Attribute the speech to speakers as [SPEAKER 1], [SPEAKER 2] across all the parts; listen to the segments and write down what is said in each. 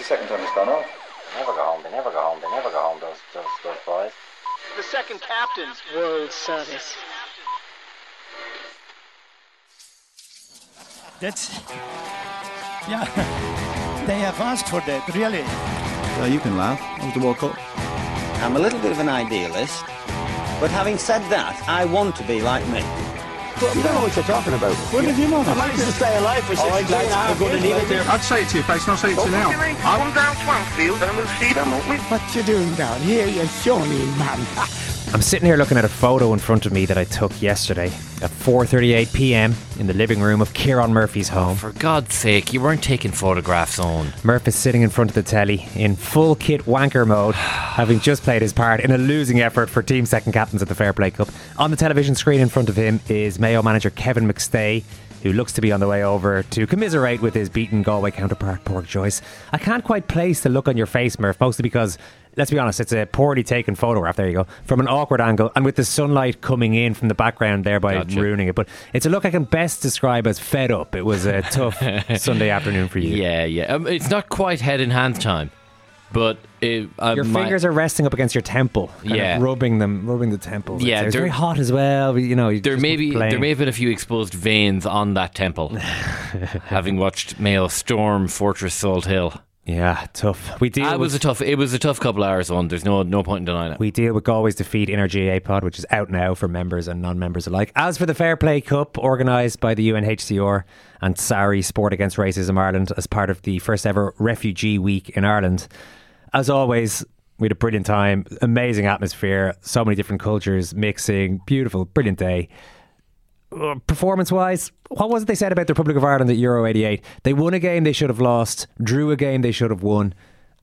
[SPEAKER 1] is that? That's the second time it's gone off.
[SPEAKER 2] They Never go home. They never go home. They never go home. Those those those boys.
[SPEAKER 3] The second captain's World Service.
[SPEAKER 4] That's. Yeah. They have asked for that, really.
[SPEAKER 5] Uh, you can laugh. That was the World Cup.
[SPEAKER 6] I'm a little bit of an idealist, but having said that, I want to be like me.
[SPEAKER 5] You don't know what you're talking about.
[SPEAKER 4] What did you want?
[SPEAKER 6] I managed to stay alive for 62 and a half
[SPEAKER 5] going to
[SPEAKER 6] years.
[SPEAKER 5] need it there.
[SPEAKER 7] I'd say it to your face, and I'll say it to you now.
[SPEAKER 3] Come down Swansfield and we'll see them, won't we?
[SPEAKER 4] What you doing down here, you shawny man?
[SPEAKER 8] I'm sitting here looking at a photo in front of me that I took yesterday at 4:38 p.m. in the living room of Kieran Murphy's home.
[SPEAKER 9] For God's sake, you weren't taking photographs on.
[SPEAKER 8] Murph is sitting in front of the telly in full kit wanker mode, having just played his part in a losing effort for team second captains at the Fair Play Cup. On the television screen in front of him is Mayo manager Kevin McStay, who looks to be on the way over to commiserate with his beaten Galway counterpart, Pork Joyce. I can't quite place the look on your face, Murph, mostly because, let's be honest, it's a poorly taken photograph, there you go, from an awkward angle, and with the sunlight coming in from the background, thereby
[SPEAKER 9] Gotcha.
[SPEAKER 8] ruining it. But it's a look I can best describe as fed up. It was a tough Sunday afternoon for you.
[SPEAKER 9] Yeah, yeah. Um, it's not quite head in hand time, but it, uh,
[SPEAKER 8] Your
[SPEAKER 9] my-
[SPEAKER 8] fingers are resting up against your temple,
[SPEAKER 9] Yeah.
[SPEAKER 8] rubbing them, rubbing the temple.
[SPEAKER 9] Yeah,
[SPEAKER 8] it's
[SPEAKER 9] they're-
[SPEAKER 8] very hot as well. You know,
[SPEAKER 9] There may be
[SPEAKER 8] playing.
[SPEAKER 9] there may have been a few exposed veins on that temple, having watched Mayo storm Fortress Salt Hill.
[SPEAKER 8] Yeah, tough. We deal
[SPEAKER 9] Ah, it was a tough. It was a tough couple hours. on. there's no no point in denying it.
[SPEAKER 8] We deal with Galway's defeat in our GAA pod, which is out now for members and non members alike. As for the Fair Play Cup, organised by the UNHCR and SARI Sport Against Racism Ireland as part of the first ever Refugee Week in Ireland, as always, we had a brilliant time, amazing atmosphere, so many different cultures mixing, beautiful, brilliant day. Uh, Performance wise, what was it they said about the Republic of Ireland at Euro 88? They won a game they should have lost, drew a game they should have won,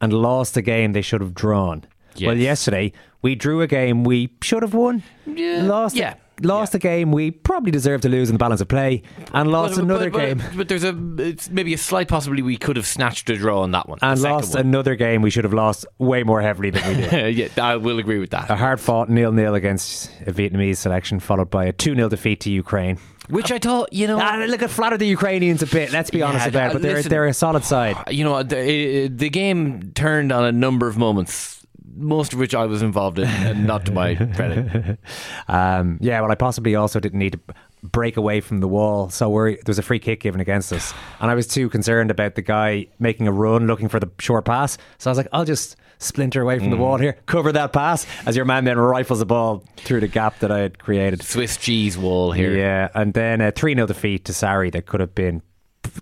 [SPEAKER 8] and lost a game they should have drawn. Well, yesterday we drew a game we should have won, lost,
[SPEAKER 9] yeah,
[SPEAKER 8] lost a game we probably deserved to lose in the balance of play, and lost
[SPEAKER 9] But-
[SPEAKER 8] another
[SPEAKER 9] but- but-
[SPEAKER 8] game.
[SPEAKER 9] But there's a it's maybe a slight possibility we could have snatched a draw on that one,
[SPEAKER 8] And lost
[SPEAKER 9] one.
[SPEAKER 8] another game we should have lost way more heavily than we did.
[SPEAKER 9] yeah, I will agree with that.
[SPEAKER 8] a hard fought nil nil against a Vietnamese selection, followed by a 2 0 defeat to Ukraine.
[SPEAKER 9] Which I thought, you know,
[SPEAKER 8] Ah, look, it flattered the Ukrainians a bit, let's be honest about it, but they're,
[SPEAKER 9] listen-
[SPEAKER 8] they're a solid side.
[SPEAKER 9] you know, the, the game turned on a number of moments, most of which I was involved in, and not to my credit.
[SPEAKER 8] Um, yeah, well, I possibly also didn't need to break away from the wall. So we're, there was a free kick given against us. And I was too concerned about the guy making a run looking for the short pass. So I was like, I'll just splinter away from the wall here, cover that pass as your man then rifles the ball through the gap that I had created.
[SPEAKER 9] Swiss cheese wall here.
[SPEAKER 8] Yeah, and then a 3 0 defeat to SARI that could have been,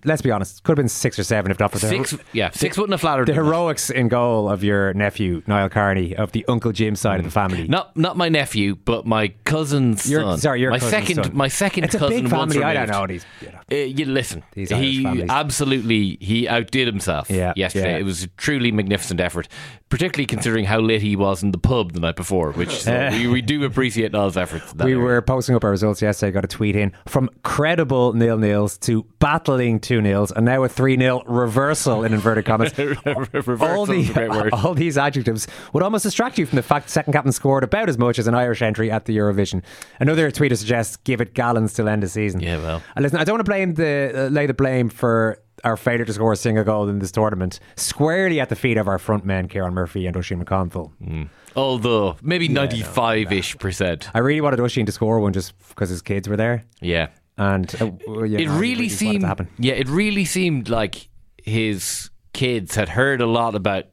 [SPEAKER 8] let's be honest, could have been six or seven if not for the
[SPEAKER 9] Six, yeah, six wouldn't have flattered.
[SPEAKER 8] the heroics in goal of your nephew Niall Carney of the Uncle Jim side of the family.
[SPEAKER 9] Not not my nephew, but my cousin's
[SPEAKER 8] Your-
[SPEAKER 9] son.
[SPEAKER 8] sorry, your
[SPEAKER 9] my
[SPEAKER 8] cousin's
[SPEAKER 9] second,
[SPEAKER 8] son.
[SPEAKER 9] my second
[SPEAKER 8] It's a
[SPEAKER 9] cousin.
[SPEAKER 8] big
[SPEAKER 9] once
[SPEAKER 8] family. I don't know. These, you know.
[SPEAKER 9] Uh, you listen.
[SPEAKER 8] These
[SPEAKER 9] he
[SPEAKER 8] families.
[SPEAKER 9] absolutely he outdid himself.
[SPEAKER 8] Yeah,
[SPEAKER 9] yesterday
[SPEAKER 8] yeah.
[SPEAKER 9] it was a truly magnificent effort, particularly considering how late he was in the pub the night before. Which so we, we do appreciate Niall's efforts. that
[SPEAKER 8] we
[SPEAKER 9] area.
[SPEAKER 8] were posting up our results yesterday. Got a tweet in from credible nil nils to battling two nils, and now a three nil reversal in inverted commas.
[SPEAKER 9] Reversal
[SPEAKER 8] all,
[SPEAKER 9] is a great word.
[SPEAKER 8] all these adjectives would almost distract you from the fact the second captain scored about as much as an Irish entry at the Eurovision. Another tweeter suggests give it gallons till end of season.
[SPEAKER 9] Yeah, well.
[SPEAKER 8] And listen, I don't want to blame the uh, lay the blame for our failure to score a single goal in this tournament squarely at the feet of our front men, Kieran Murphy and Oisin McConville.
[SPEAKER 9] Mm. Although maybe ninety five ish percent.
[SPEAKER 8] I really wanted Oisin to score one just because his kids were there.
[SPEAKER 9] Yeah,
[SPEAKER 8] and uh, yeah,
[SPEAKER 9] it really seemed. Yeah, it really seemed like his kids had heard a lot about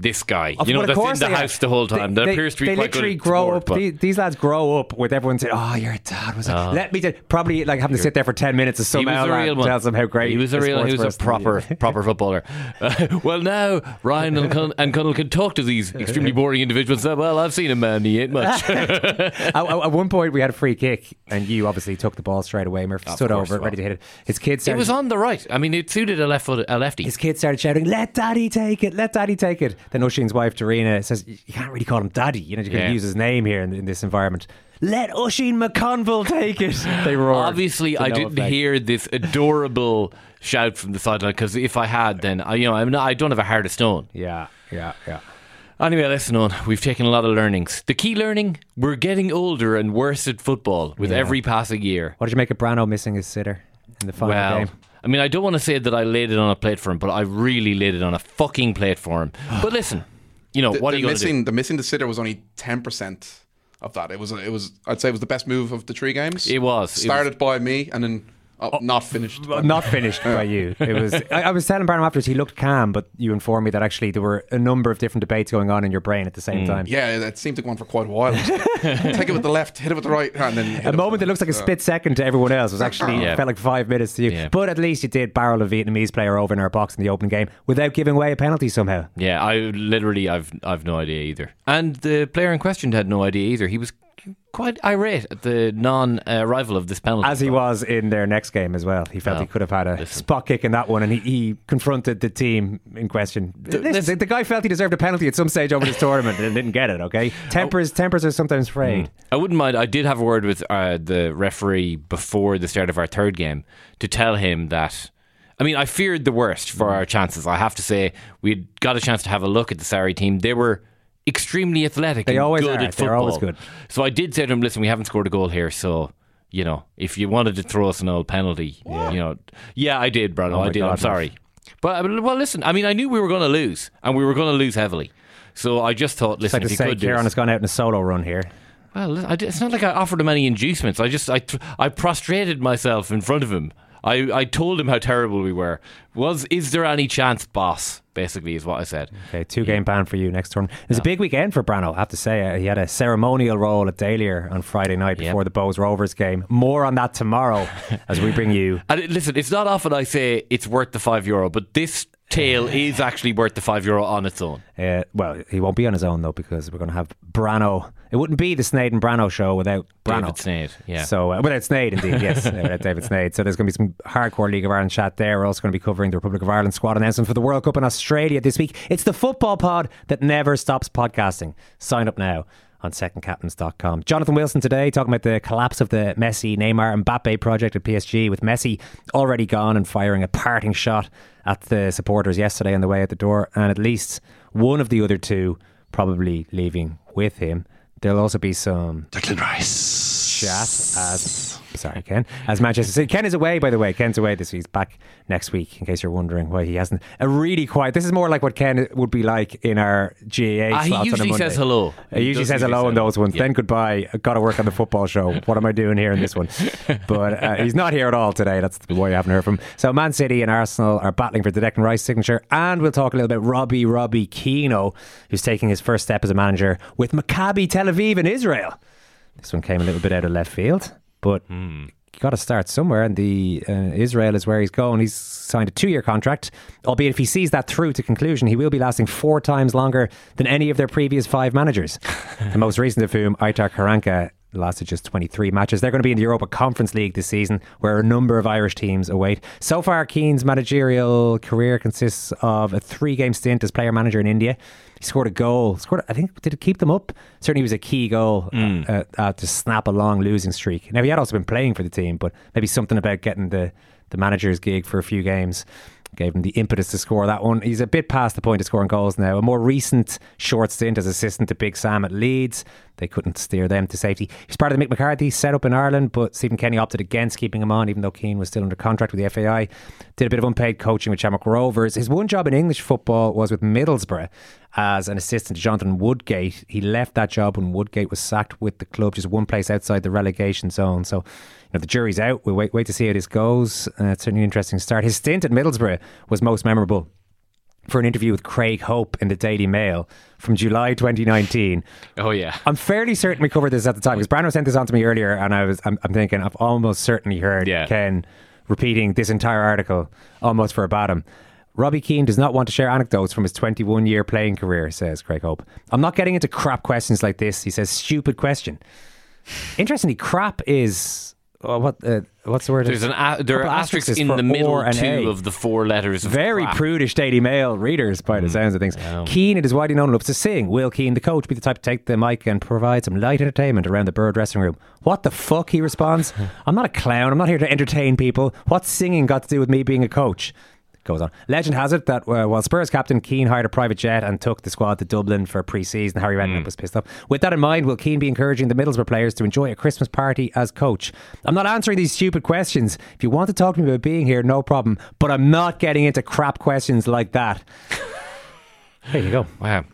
[SPEAKER 9] this guy.
[SPEAKER 8] Of,
[SPEAKER 9] you know,
[SPEAKER 8] that's
[SPEAKER 9] in the house the whole time.
[SPEAKER 8] They,
[SPEAKER 9] that appears to be
[SPEAKER 8] they
[SPEAKER 9] quite
[SPEAKER 8] literally
[SPEAKER 9] good
[SPEAKER 8] grow
[SPEAKER 9] sport,
[SPEAKER 8] up. These, these, lads grow up with everyone saying, "Oh, your dad was
[SPEAKER 9] Oh.
[SPEAKER 8] let me." Do, probably like having to sit there for ten minutes. As
[SPEAKER 9] He was
[SPEAKER 8] somehow
[SPEAKER 9] a real one.
[SPEAKER 8] tells them how great
[SPEAKER 9] he was. A real. He was a proper, proper footballer. Uh, well, now Ryan and, Cun- and Cunnell can talk to these extremely boring individuals. Say, well, I've seen a man. He ain't much.
[SPEAKER 8] at, at one point, we had a free kick, and you obviously took the ball straight away. Murphy
[SPEAKER 9] Of
[SPEAKER 8] stood over it, ready to hit it. His kids
[SPEAKER 9] it was on the right. I mean, it suited a left foot, a lefty.
[SPEAKER 8] his kids started shouting, "Let Daddy take it! Let Daddy take it!" Then Oisin's wife Dorina says, "You can't really call him Daddy. You know, you can
[SPEAKER 9] Yeah.
[SPEAKER 8] use his name here in, in this environment." Let Oisin McConville take it. They roared.
[SPEAKER 9] Obviously, I
[SPEAKER 8] no
[SPEAKER 9] didn't
[SPEAKER 8] effect.
[SPEAKER 9] hear this adorable shout from the sideline because if I had, then I, you know, I'm not, I don't have a heart of stone.
[SPEAKER 8] Yeah, yeah, yeah.
[SPEAKER 9] Anyway, listen on. We've taken a lot of learnings. The key learning: we're getting older and worse at football with
[SPEAKER 8] Yeah.
[SPEAKER 9] every passing year.
[SPEAKER 8] What did you make of Branno missing his sitter in the final
[SPEAKER 9] well,
[SPEAKER 8] game?
[SPEAKER 9] I mean, I don't want to say that I laid it on a plate for him, but I really laid it on a fucking plate for him. But listen, you know
[SPEAKER 10] the,
[SPEAKER 9] what are you
[SPEAKER 10] missing
[SPEAKER 9] do?
[SPEAKER 10] the missing the sitter was only ten percent of that. It was it was I'd say it was the best move of the three games.
[SPEAKER 9] It was. It
[SPEAKER 10] started by me and then oh, not finished.
[SPEAKER 8] Well, not finished by you. It was. I, I was telling Branno afterwards he looked calm, but you informed me that actually there were a number of different debates going on in your brain at the
[SPEAKER 9] Mm.
[SPEAKER 8] same time.
[SPEAKER 10] Yeah, it seemed to go on for quite a while. Take it with the left, hit it with the right hand, then
[SPEAKER 8] A moment that looks like a split second to everyone else was actually
[SPEAKER 9] Yeah.
[SPEAKER 8] felt like five minutes to you.
[SPEAKER 9] Yeah.
[SPEAKER 8] But at least you did barrel a Vietnamese player over in our box in the opening game without giving away a penalty somehow.
[SPEAKER 9] Yeah, I literally, I've, I've no idea either. And the player in question had no idea either. He was quite irate at the non-arrival uh, of this penalty.
[SPEAKER 8] As he was in their next game as well. He felt he could have had a
[SPEAKER 9] listen.
[SPEAKER 8] spot kick in that one, and he, he confronted the team in question. Listen. the, the guy felt he deserved a penalty at some stage over this tournament and didn't get it. Okay, tempers tempers are sometimes frayed. Hmm.
[SPEAKER 9] I wouldn't mind. I did have a word with uh, the referee before the start of our third game to tell him that. I mean, I feared the worst for hmm. our chances. I have to say, we got a chance to have a look at the SARI team. They were extremely athletic.
[SPEAKER 8] They
[SPEAKER 9] and
[SPEAKER 8] always
[SPEAKER 9] good
[SPEAKER 8] are.
[SPEAKER 9] at
[SPEAKER 8] They're
[SPEAKER 9] football.
[SPEAKER 8] always good.
[SPEAKER 9] So I did say to him, "Listen, we haven't scored a goal here, so." You know, if you wanted to throw us an old penalty, you know, yeah, I did, Branno.
[SPEAKER 8] Oh
[SPEAKER 9] I did.
[SPEAKER 8] God,
[SPEAKER 9] I'm sorry, but uh, well, listen. I mean, I knew we were going to lose, and we were going to lose heavily. So I just thought,
[SPEAKER 8] It's
[SPEAKER 9] listen,
[SPEAKER 8] like
[SPEAKER 9] if you could
[SPEAKER 8] Kieran has gone out in a solo run here.
[SPEAKER 9] well, I it's not like I offered him any inducements. I just I, I prostrated myself in front of him. I, I told him how terrible we were. Was is there any chance, boss? Basically, is what I said.
[SPEAKER 8] Okay, two game ban for you next tournament. It was a big weekend for Branno, I have to say. Uh, he had a ceremonial role at Dalyer on Friday night
[SPEAKER 9] Yep.
[SPEAKER 8] before the Bohs Rovers game. More on that tomorrow as we bring you.
[SPEAKER 9] And listen, it's not often I say it's worth the five euro, but this tale is actually worth the five euro on its own.
[SPEAKER 8] Uh, well, he won't be on his own though because we're going to have Branno. It wouldn't be the Sneyd and Branno show without Branno.
[SPEAKER 9] David Sneyd, yeah.
[SPEAKER 8] So uh, without Sneyd, indeed, yes, uh, without David Sneyd. So there's going to be some hardcore League of Ireland chat there. We're also going to be covering the Republic of Ireland squad announcement for the World Cup in Australia this week. It's the football pod that never stops podcasting. Sign up now on secondcaptains.com. Jonathan Wilson today talking about the collapse of the Messi, Neymar, Mbappe project at PSG with Messi already gone and firing a parting shot at the supporters yesterday on the way out the door, and at least one of the other two probably leaving with him. There'll also be some
[SPEAKER 5] Declan Rice.
[SPEAKER 8] chat as sorry Ken as Manchester City. Ken is away by the way. Ken's away this week. He's back next week. In case you're wondering why he hasn't a really quiet. This is more like what Ken would be like in our GAA.
[SPEAKER 9] Ah, he
[SPEAKER 8] slots on a
[SPEAKER 9] usually says hello.
[SPEAKER 8] He
[SPEAKER 9] He
[SPEAKER 8] usually says hello in those ones.
[SPEAKER 9] Yeah.
[SPEAKER 8] Then goodbye. I've got to work on the football show. What am I doing here in this one? But uh, he's not here at all today. That's why you haven't heard from him. So Man City and Arsenal are battling for the Declan Rice signature, and we'll talk a little bit Robbie Robbie Keano, who's taking his first step as a manager with Maccabi Tel Aviv in Israel. This one came a little bit out of left field, but
[SPEAKER 9] Hmm.
[SPEAKER 8] you got to start somewhere, and the uh, Israel is where he's going. He's signed a two-year contract, albeit if he sees that through to conclusion, he will be lasting four times longer than any of their previous five managers. the most recent of whom, Aitor Karanka, lasted just 23 matches. They're going to be in the Europa Conference League this season, where a number of Irish teams await. So far, Keane's managerial career consists of a three-game stint as player manager in India. He scored a goal. Scored, I think, did it keep them up? Certainly, was a key goal uh, uh, uh, to snap a long losing streak. Now he had also been playing for the team, but maybe something about getting the the manager's gig for a few games gave him the impetus to score that one. He's a bit past the point of scoring goals now. A more recent short stint as assistant to Big Sam at Leeds, they couldn't steer them to safety. He's part of the Mick McCarthy setup in Ireland, but Stephen Kenny opted against keeping him on, even though Keane was still under contract with the FAI. Did a bit of unpaid coaching with Shamrock Rovers. His one job in English football was with Middlesbrough as an assistant to Jonathan Woodgate. He left that job when Woodgate was sacked with the club, just one place outside the relegation zone. So, you know, the jury's out. We'll wait, wait to see how this goes. Uh, it's certainly an interesting start. His stint at Middlesbrough was most memorable for an interview with Craig Hope in the Daily Mail from July 2019.
[SPEAKER 9] Oh yeah,
[SPEAKER 8] I'm fairly certain we covered this at the time because Branno sent this on to me earlier, and I was I'm, I'm thinking I've almost certainly heard
[SPEAKER 9] Yeah.
[SPEAKER 8] Ken repeating this entire article almost verbatim. Robbie Keane does not want to share anecdotes from his 21 year playing career, says Craig Hope. I'm not getting into crap questions like this. He says, stupid question. Interestingly, crap is. Oh, what uh, What's the word?
[SPEAKER 9] There's an a- there are asterisks
[SPEAKER 8] asterisks
[SPEAKER 9] in the middle
[SPEAKER 8] and
[SPEAKER 9] two
[SPEAKER 8] A.
[SPEAKER 9] of the four letters. Of
[SPEAKER 8] Very
[SPEAKER 9] crap.
[SPEAKER 8] prudish Daily Mail readers, by the sounds of things. Keane, it is widely known, loves to sing. Will Keane, the coach, be the type to take the mic and provide some light entertainment around the bird dressing room? What the fuck? He responds. I'm not a clown. I'm not here to entertain people. What's singing got to do with me being a coach? Goes on. Legend has it that uh, while Spurs captain Keane hired a private jet and took the squad to Dublin for pre-season, Harry Redknapp was pissed off. With that in mind, will Keane be encouraging the Middlesbrough players to enjoy a Christmas party as coach? I'm not answering these stupid questions. If you want to talk to me about being here, no problem. But I'm not getting into crap questions like that. there you go.
[SPEAKER 9] Wow.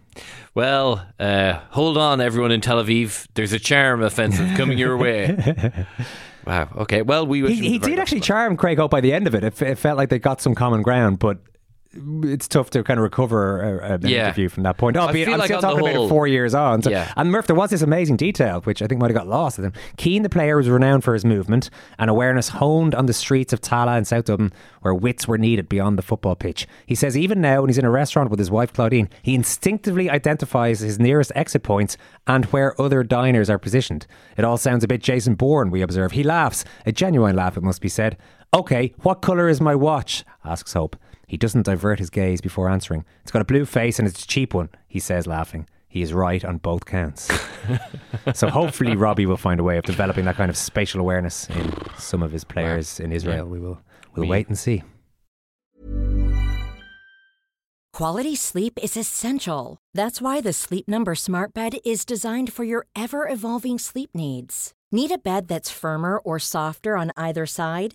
[SPEAKER 9] Well, uh, hold on, everyone in Tel Aviv. There's a charm offensive coming your way. wow. Okay. Well, we
[SPEAKER 8] He, he did actually charm Craig Hope by the end of it. It, it felt like they got some common ground, but it's tough to kind of recover a, an
[SPEAKER 9] Yeah.
[SPEAKER 8] interview from that point.
[SPEAKER 9] Oh, I
[SPEAKER 8] Albeit,
[SPEAKER 9] feel
[SPEAKER 8] I'm
[SPEAKER 9] like
[SPEAKER 8] still talking about
[SPEAKER 9] whole-
[SPEAKER 8] it four years on. So,
[SPEAKER 9] Yeah.
[SPEAKER 8] And Murph, there was this amazing detail, which I think might have got lost. Him. Keane, the player, was renowned for his movement and awareness honed on the streets of Tallaght and South Dublin, where wits were needed beyond the football pitch. He says even now, when he's in a restaurant with his wife Claudine, he instinctively identifies his nearest exit points and where other diners are positioned. It all sounds a bit Jason Bourne, we observe. He laughs, a genuine laugh, it must be said. Okay, what colour is my watch? asks Hope. He doesn't divert his gaze before answering. It's got a blue face and it's a cheap one, he says, laughing. He is right on both counts. so hopefully Robbie will find a way of developing that kind of spatial awareness in some of his players in Israel. We will we'll
[SPEAKER 9] We-
[SPEAKER 8] wait and see.
[SPEAKER 11] Quality sleep is essential. That's why the Sleep Number Smart Bed is designed for your ever evolving sleep needs. Need a bed that's firmer or softer on either side?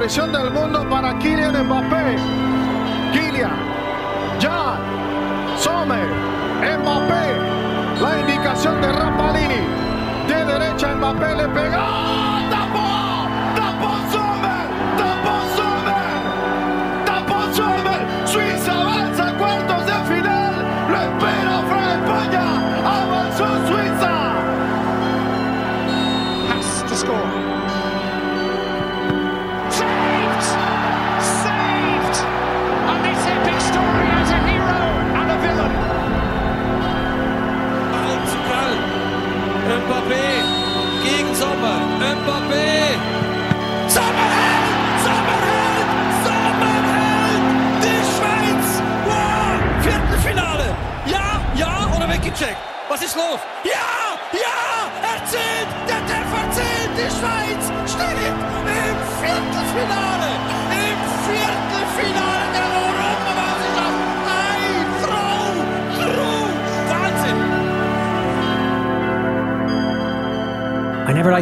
[SPEAKER 12] presión del mundo para Kylian Mbappé. Kylian, Jan, Sommer, Mbappé. La indicación de Rapalini. De derecha Mbappé le pegó.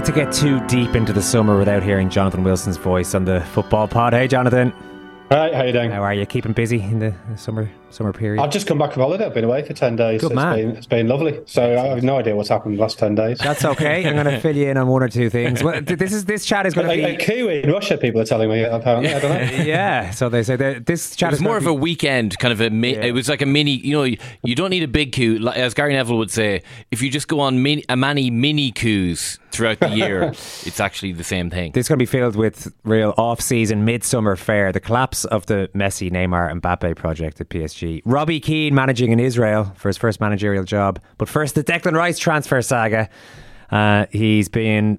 [SPEAKER 12] To
[SPEAKER 8] get too deep into the summer without hearing Jonathan Wilson's voice on the football pod. Hey, Jonathan.
[SPEAKER 13] Hi, how you doing?
[SPEAKER 8] How are you? Keeping busy in the summer summer period?
[SPEAKER 13] I've just come back from holiday. I've been away for 10 days.
[SPEAKER 8] Good
[SPEAKER 13] it's
[SPEAKER 8] man.
[SPEAKER 13] Been, it's been lovely. So I have no idea what's happened in the last 10 days.
[SPEAKER 8] That's okay. I'm going to fill you in on one or two things. Well, this is this chat is going to be
[SPEAKER 13] a coup in Russia, people are telling me, apparently. I don't know.
[SPEAKER 8] yeah. So they say that this chat
[SPEAKER 9] It was
[SPEAKER 8] is
[SPEAKER 9] more
[SPEAKER 8] gonna
[SPEAKER 9] of a weekend, kind of a. Mi- It was like a mini. You know, you, you don't need a big coup. Like, As Gary Neville would say, if you just go on mini, a many mini coups throughout the year, it's actually the same thing.
[SPEAKER 8] This is going to be filled with real off-season, midsummer fare. The collapse of the Messi, Neymar, and Mbappe project at PSG. Robbie Keane managing in Israel for his first managerial job. But first, the Declan Rice transfer saga. Uh, he's been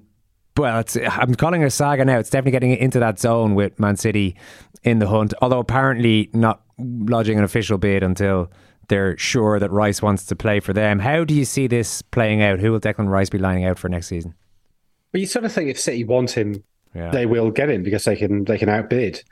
[SPEAKER 8] well. It's, I'm calling it a saga now. It's definitely getting into that zone with Man City in the hunt. Although apparently not lodging an official bid until they're sure that Rice wants to play for them. How do you see this playing out? Who will Declan Rice be lining out for next season?
[SPEAKER 13] But you sort of think if City want him,
[SPEAKER 8] Yeah.
[SPEAKER 13] they will get him because they can they can outbid.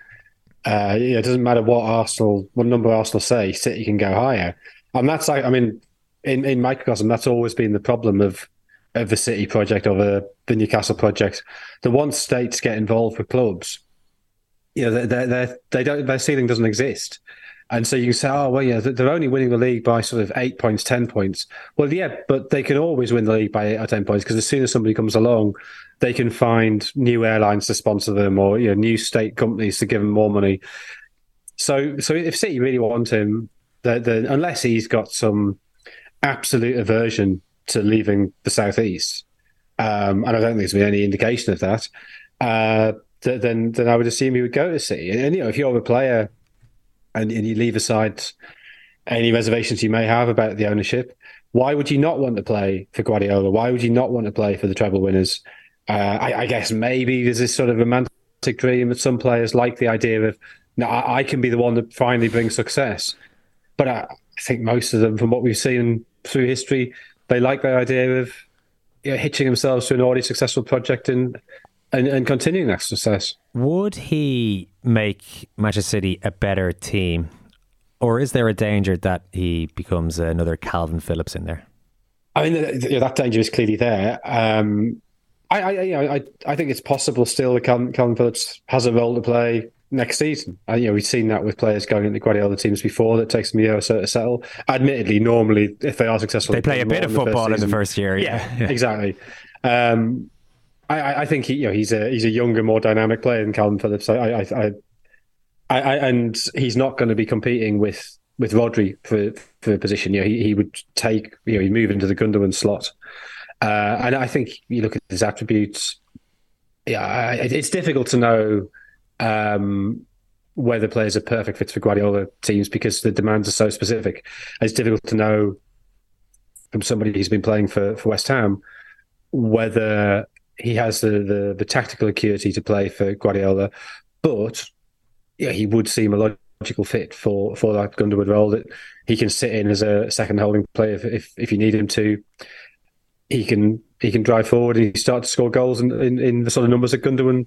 [SPEAKER 13] Uh, it doesn't matter what Arsenal, what number Arsenal say, City can go higher, and that's like I mean, in in microcosm, that's always been the problem of of the City project or the the Newcastle project. The once states get involved with clubs, you know, they they they don't their ceiling doesn't exist. And so you can say, oh well, yeah, they're only winning the league by sort of eight points, ten points. Well, yeah, but they can always win the league by eight or ten points because as soon as somebody comes along, they can find new airlines to sponsor them or you know new state companies to give them more money. So, so if City really want him, the, the, unless he's got some absolute aversion to leaving the southeast, um, and I don't think there's been any indication of that, uh, th- then then I would assume he would go to City. And, and, you know, if you're a player and, and you leave aside any reservations you may have about the ownership, why would you not want to play for Guardiola? Why would you not want to play for the treble winners? Uh, I, I guess maybe there's this sort of romantic dream that some players like the idea of, no, I, I can be the one that finally brings success. But I, I think most of them, from what we've seen through history, they like the idea of you know, hitching themselves to an already successful project and, and, and continuing that success.
[SPEAKER 8] Would he make Manchester City a better team, or is there a danger that he becomes another Kalvin Phillips in there?
[SPEAKER 13] I mean, th- th- that danger is clearly there. Um, I, I, you know, I, I think it's possible still that Kalvin, Kalvin Phillips has a role to play next season. I, you know, we've seen that with players going into Guardiola teams before that takes them a year or so to settle. Admittedly, normally if they are successful,
[SPEAKER 8] They play a bit of football in the
[SPEAKER 13] season.
[SPEAKER 8] first year.
[SPEAKER 13] Yeah,
[SPEAKER 8] Yeah,
[SPEAKER 13] exactly. Um, I- I, I think he, you know, he's a he's a younger, more dynamic player than Kalvin Phillips. I, I, I, I, I and he's not going to be competing with with Rodri for for a position. You know, he, he would take you know he'd move into the Gundogan slot. Uh, and I think you look at his attributes. Yeah, it's difficult to know um, whether players are perfect fits for Guardiola teams because the demands are so specific. It's difficult to know from somebody who's been playing for, for West Ham whether he has the, the, the tactical acuity to play for Guardiola, but yeah, he would seem a logical fit for for that Gundogan role that he can sit in as a second holding player if if, if you need him to. He can he can drive forward and he start to score goals in, in, in the sort of numbers that Gundogan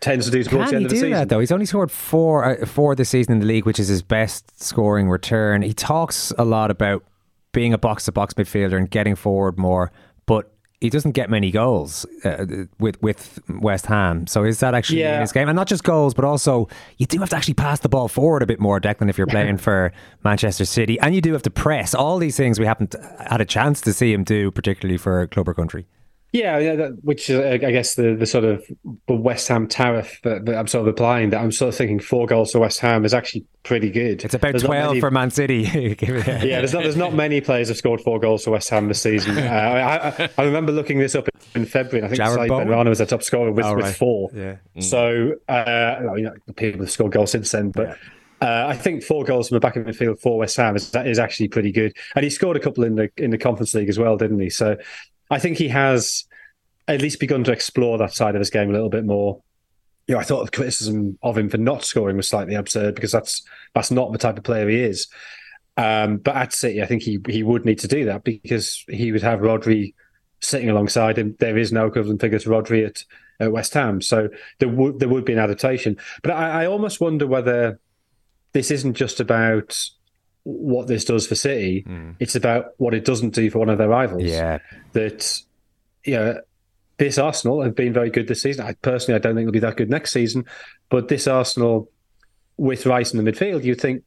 [SPEAKER 13] tends to do towards
[SPEAKER 8] Can
[SPEAKER 13] the end
[SPEAKER 8] he
[SPEAKER 13] of the
[SPEAKER 8] do that though? He's only scored four uh, four this season in the league, which is his best scoring return. He talks a lot about being a box to box midfielder and getting forward more, but he doesn't get many goals uh, with with West Ham. So is that actually in his game? And not just goals, but also you do have to actually pass the ball forward a bit more, Declan, if you're playing for Manchester City, and you do have to press. All these things we haven't had a chance to see him do, particularly for club or country.
[SPEAKER 13] Yeah, yeah, that, which is, uh, I guess, the, the sort of the West Ham tariff that, that I'm sort of applying. That I'm sort of thinking four goals to West Ham is actually pretty good.
[SPEAKER 8] It's about
[SPEAKER 13] There's
[SPEAKER 8] twelve
[SPEAKER 13] many-
[SPEAKER 8] for Man City.
[SPEAKER 13] yeah, there's not there's not many players have scored four goals for West Ham this season. Uh, I, I, I remember looking this up in February. and I think
[SPEAKER 8] Jared
[SPEAKER 13] Said was the top scorer with,
[SPEAKER 8] Oh,
[SPEAKER 13] with four.
[SPEAKER 8] Yeah.
[SPEAKER 13] So uh, I mean, people have scored goals since then, but. Uh, I think four goals from the back of the midfield for West Ham is, is actually pretty good, and he scored a couple in the in the Conference League as well, didn't he? So, I think he has at least begun to explore that side of his game a little bit more. You know, I thought the criticism of him for not scoring was slightly absurd because that's that's not the type of player he is. Um, but at City, I think he he would need to do that because he would have Rodri sitting alongside him. There is no equivalent figure to Rodri at, at West Ham, so there would there would be an adaptation. But I, I almost wonder whether this isn't just about what this does for City; it's about what it doesn't do for one of their rivals.
[SPEAKER 8] Yeah.
[SPEAKER 13] that you know, this Arsenal have been very good this season. I personally, I don't think they'll be that good next season, but this Arsenal with Rice in the midfield, you'd think,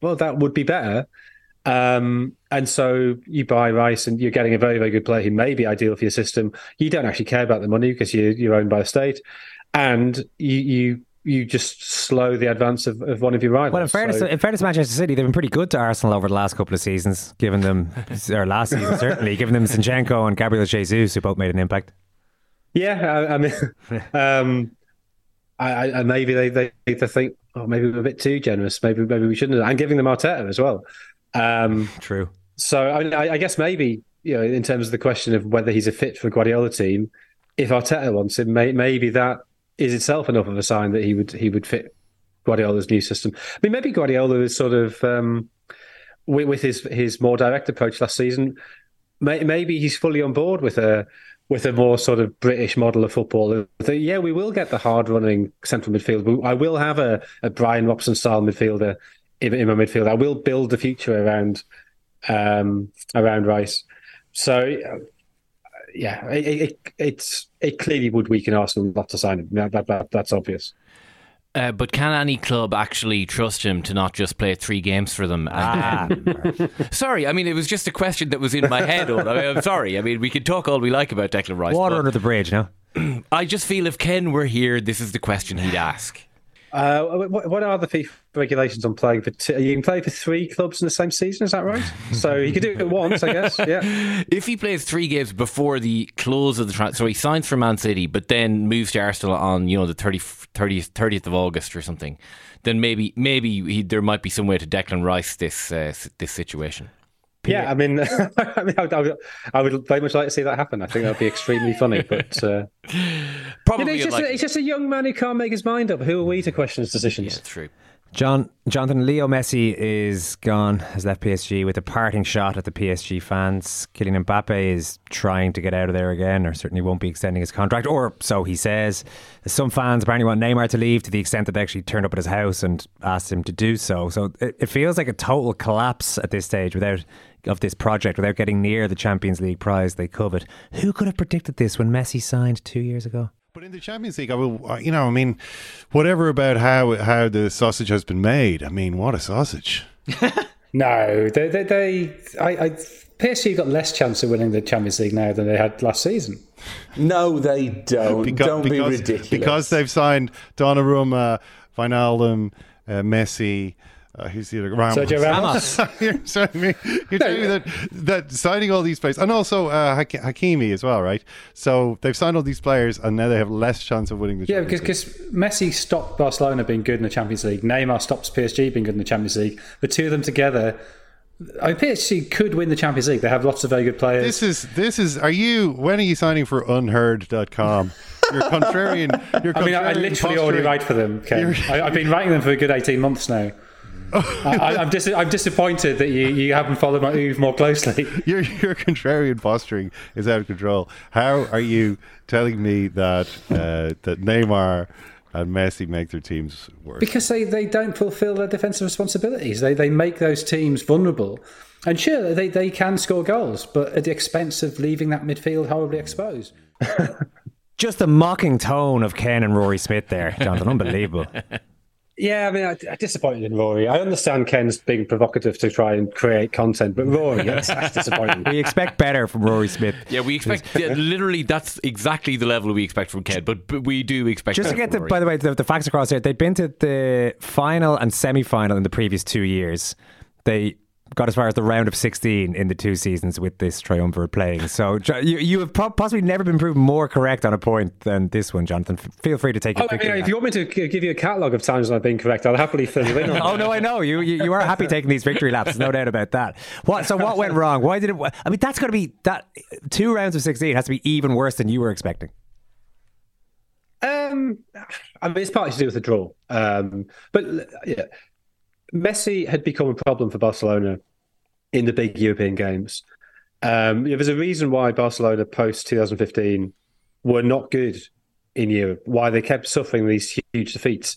[SPEAKER 13] well, that would be better. Um, and so you buy Rice and you're getting a very, very good player who may be ideal for your system. You don't actually care about the money because you, you're owned by the state. And you, you you just slow the advance of, of one of your rivals.
[SPEAKER 8] Well, in fairness,
[SPEAKER 13] So-
[SPEAKER 8] in fairness to Manchester City, they've been pretty good to Arsenal over the last couple of seasons, given them, or last season certainly, giving them Zinchenko and Gabriel Jesus, who both made an impact.
[SPEAKER 13] Yeah, I, I mean, um, I, I, maybe they, they they think, oh, maybe we're a bit too generous. Maybe maybe we shouldn't. And giving them Arteta as well. Um,
[SPEAKER 8] True.
[SPEAKER 13] So I, mean, I, guess maybe you know, in terms of the question of whether he's a fit for Guardiola team, if Arteta wants him, may, maybe that is itself enough of a sign that he would he would fit Guardiola's new system. I mean, maybe Guardiola is sort of um, with, with his his more direct approach last season. May, maybe he's fully on board with a with a more sort of British model of football. Yeah, we will get the hard running central midfield. I will have a, a Brian Robson style midfielder in, in my midfield. I will build the future around um, around Rice. So yeah, it, it, it's it clearly would weaken Arsenal not to sign him. That, that, that, that's obvious.
[SPEAKER 9] Uh, but can any club actually trust him to not just play three games for them? And, sorry, I mean it was just a question that was in my head. Owen. I mean, I'm sorry. I mean we can talk all we like about Declan Rice.
[SPEAKER 8] Water under the bridge, no?
[SPEAKER 9] I just feel if Ken were here, this is the question he'd ask.
[SPEAKER 13] Uh, what, what are the FIFA regulations on playing for? Two, you can play for three clubs in the same season. Is that right? So you could do it at once, I guess. Yeah.
[SPEAKER 9] If he plays three games before the close of the transfer, so he signs for Man City, but then moves to Arsenal on you know the 30, 30th, 30th of August or something, then maybe maybe he, there might be some way to Declan Rice this uh, this situation.
[SPEAKER 13] Yeah, I mean, I, mean I, would, I would very much like to see that happen. I think that would be extremely funny. But uh,
[SPEAKER 9] Probably
[SPEAKER 13] you know, he's, just a,
[SPEAKER 9] unlikely.
[SPEAKER 13] he's just a young man who can't make his mind up. Who are we to question his decisions?
[SPEAKER 9] Yeah, true.
[SPEAKER 8] John Jonathan Leo Messi is gone, has left PSG with a parting shot at the PSG fans. Kylian Mbappe is trying to get out of there again, or certainly won't be extending his contract, or so he says. Some fans apparently want Neymar to leave to the extent that they actually turned up at his house and asked him to do so. So it, it feels like a total collapse at this stage without of this project, without getting near the Champions League prize they covet. Who could have predicted this when Messi signed two years ago?
[SPEAKER 14] But in the Champions League, I will, uh, you know, I mean, whatever about how how the sausage has been made. I mean, what a sausage!
[SPEAKER 15] No, they, they, they I, I, PSG got less chance of winning the Champions League now than they had last season.
[SPEAKER 16] No, they don't.
[SPEAKER 14] Because,
[SPEAKER 16] don't be ridiculous.
[SPEAKER 14] Because they've signed Donnarumma, Wijnaldum, uh, Messi. Uh, who's the other? Ramos.
[SPEAKER 15] Sergio Ramos.
[SPEAKER 14] you're telling me, you're telling me that, that signing all these players, and also uh, Hak- Hakimi as well, right? So they've signed all these players, and now they have less chance of winning the
[SPEAKER 15] Yeah,
[SPEAKER 14] Champions
[SPEAKER 15] because
[SPEAKER 14] League.
[SPEAKER 15] because Messi stopped Barcelona being good in the Champions League. Neymar stops PSG being good in the Champions League. The two of them together, I mean, PSG could win the Champions League. They have lots of very good players.
[SPEAKER 14] This is this is. Are you? When are you signing for UnHerd.com? You're contrarian. You're
[SPEAKER 15] I mean, I, I
[SPEAKER 14] contrarian
[SPEAKER 15] literally already write for them. Ken. I, I've been writing them for a good eighteen months now. I, I'm, dis- I'm disappointed that you, you haven't followed my move more closely.
[SPEAKER 14] Your your contrarian posturing is out of control. How are you telling me that uh, that Neymar and Messi make their teams worse?
[SPEAKER 15] Because they, they don't fulfil their defensive responsibilities. They they make those teams vulnerable. And sure, they, they can score goals, but at the expense of leaving that midfield horribly exposed.
[SPEAKER 8] Just the mocking tone of Ken and Rory Smith there, Jonathan. Unbelievable.
[SPEAKER 13] Yeah, I mean, I, I'm disappointed in Rory. I understand Ken's being provocative to try and create content, but Rory, that's, that's disappointing.
[SPEAKER 8] We expect better from Rory Smith.
[SPEAKER 9] Yeah, we expect yeah, literally that's exactly the level we expect from Ken, but, but we do expect
[SPEAKER 8] Just to
[SPEAKER 9] better
[SPEAKER 8] get the,
[SPEAKER 9] Rory.
[SPEAKER 8] by the way, the, the facts across here, they've been to the final and semi final in the previous two years. They got as far as the round of 16 in the two seasons with this triumvirate playing. So you, you have possibly never been proven more correct on a point than this one, Jonathan. Feel free to take
[SPEAKER 13] Oh,
[SPEAKER 8] your
[SPEAKER 13] I mean, if you want me to give you a catalogue of times I've been correct, I'll happily fill you in on
[SPEAKER 8] Oh no, I know you, you. You are happy taking these victory laps. There's no doubt about that. What? So what went wrong? Why did it? I mean, that's got to be that two rounds of 16 has to be even worse than you were expecting.
[SPEAKER 13] Um, I mean, it's partly to do with the draw. Um, but yeah, Messi had become a problem for Barcelona in the big European games. Um, yeah, there's a reason why Barcelona post 2015 were not good in Europe. Why they kept suffering these huge defeats.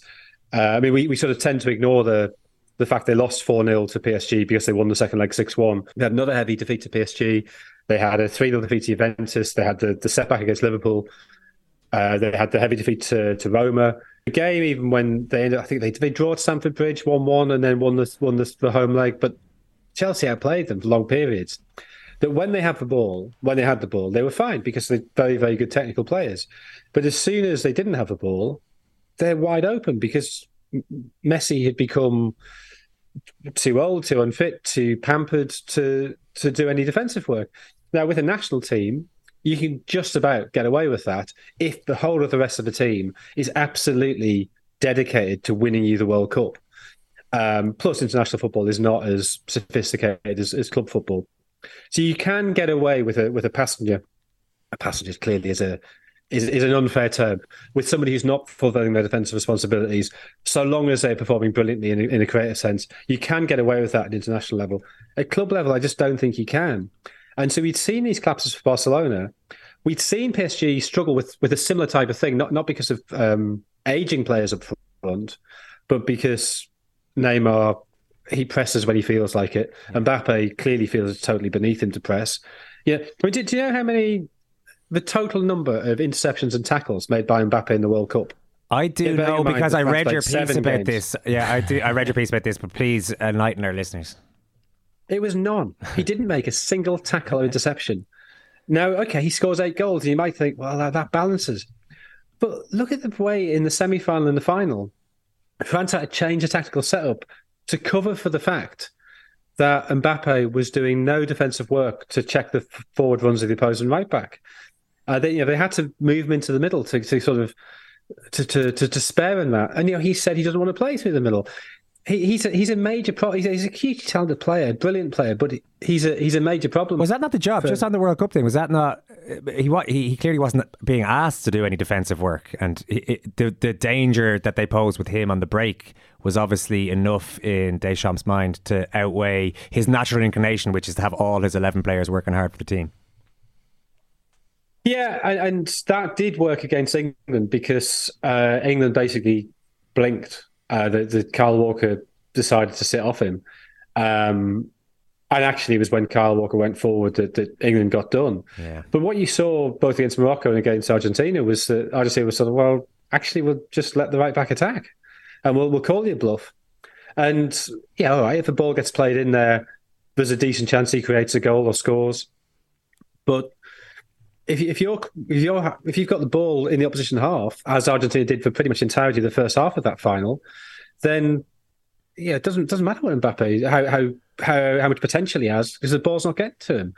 [SPEAKER 13] Uh, I mean, we, we sort of tend to ignore the the fact they lost 4 0 to PSG because they won the second leg 6 1. They had another heavy defeat to PSG. They had a 3 0 defeat to Juventus. They had the, the setback against Liverpool. Uh, they had the heavy defeat to, to Roma. The game, even when they ended, I think they they drew at Stamford Bridge one one and then won the won the, the home leg. But Chelsea outplayed them for long periods. That when they had the ball, when they had the ball, they were fine because they're very very good technical players. But as soon as they didn't have the ball, they're wide open because Messi had become too old, too unfit, too pampered to to do any defensive work. Now with a national team, you can just about get away with that if the whole of the rest of the team is absolutely dedicated to winning you the World Cup. Um, plus, international football is not as sophisticated as, as club football, so you can get away with a with a passenger. A passenger clearly is a is, is an unfair term with somebody who's not fulfilling their defensive responsibilities. So long as they're performing brilliantly in a, in a creative sense, you can get away with that at international level. At club level, I just don't think you can. And so we'd seen these collapses for Barcelona. We'd seen PSG struggle with with a similar type of thing, not not because of um, aging players up front, but because Neymar he presses when he feels like it, and Mbappe clearly feels it's totally beneath him to press. Yeah, I mean, do, do you know how many the total number of interceptions and tackles made by Mbappe in the World Cup?
[SPEAKER 8] I do know because I read your piece about
[SPEAKER 13] games.
[SPEAKER 8] this. Yeah, I do. I read your piece about this, but please enlighten our listeners.
[SPEAKER 13] It was none. He didn't make a single tackle or interception. Now, okay, he scores eight goals, and you might think, well, that, that balances. But look at the way in the semi final and the final, France had to change the tactical setup to cover for the fact that Mbappe was doing no defensive work to check the forward runs of the opposing right back. Uh, they, you know, they had to move him into the middle to, to sort of to, to to to spare him that. And you know, he said he doesn't want to play through the middle. He, he's a, he's a major pro. He's a, he's a hugely talented player, brilliant player, but he's a he's a major problem.
[SPEAKER 8] Was that not the job?
[SPEAKER 13] for-
[SPEAKER 8] Just on the World Cup thing, was that not? He he, he clearly wasn't being asked to do any defensive work, and he, the the danger that they posed with him on the break was obviously enough in Deschamps' mind to outweigh his natural inclination, which is to have all his eleven players working hard for the team.
[SPEAKER 13] Yeah, and, and that did work against England because uh, England basically blinked. Uh, the Kyle Walker decided to sit off him, um, and actually it was when Kyle Walker went forward that, that England got done.
[SPEAKER 8] Yeah.
[SPEAKER 13] But what you saw both against Morocco and against Argentina was that Argentina was sort of well, actually we'll just let the right back attack, and we'll we'll call you bluff. And yeah, all right, if the ball gets played in there, there's a decent chance he creates a goal or scores. But if, if you're if you're if you've got the ball in the opposition half, as Argentina did for pretty much entirety of the first half of that final, then yeah, it doesn't doesn't matter what Mbappe how how how, how much potential he has because the ball's not getting to him.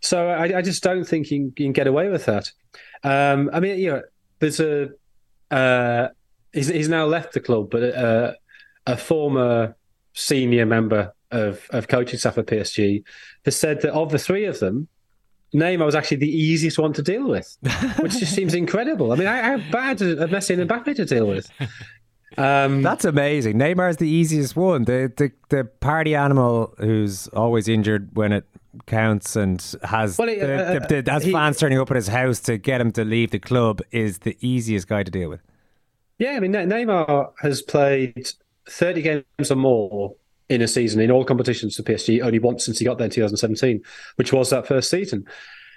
[SPEAKER 13] So I, I just don't think you can, you can get away with that. Um, I mean, you know, there's a uh, he's he's now left the club, but uh, a former senior member of of coaching staff at PSG has said that of the three of them, Neymar was actually the easiest one to deal with, which just seems incredible. I mean, how, how bad are Messi and Mbappe to deal with? Um,
[SPEAKER 8] That's amazing. Neymar is the easiest one. The, the the party animal who's always injured when it counts and has
[SPEAKER 13] Well, he-
[SPEAKER 8] the,
[SPEAKER 13] uh,
[SPEAKER 8] the, the, has
[SPEAKER 13] he-
[SPEAKER 8] fans turning up at his house to get him to leave the club is the easiest guy to deal with.
[SPEAKER 13] Yeah, I mean, Neymar has played 30 games or more in a season in all competitions for PSG only once since he got there in 2017, which was that first season.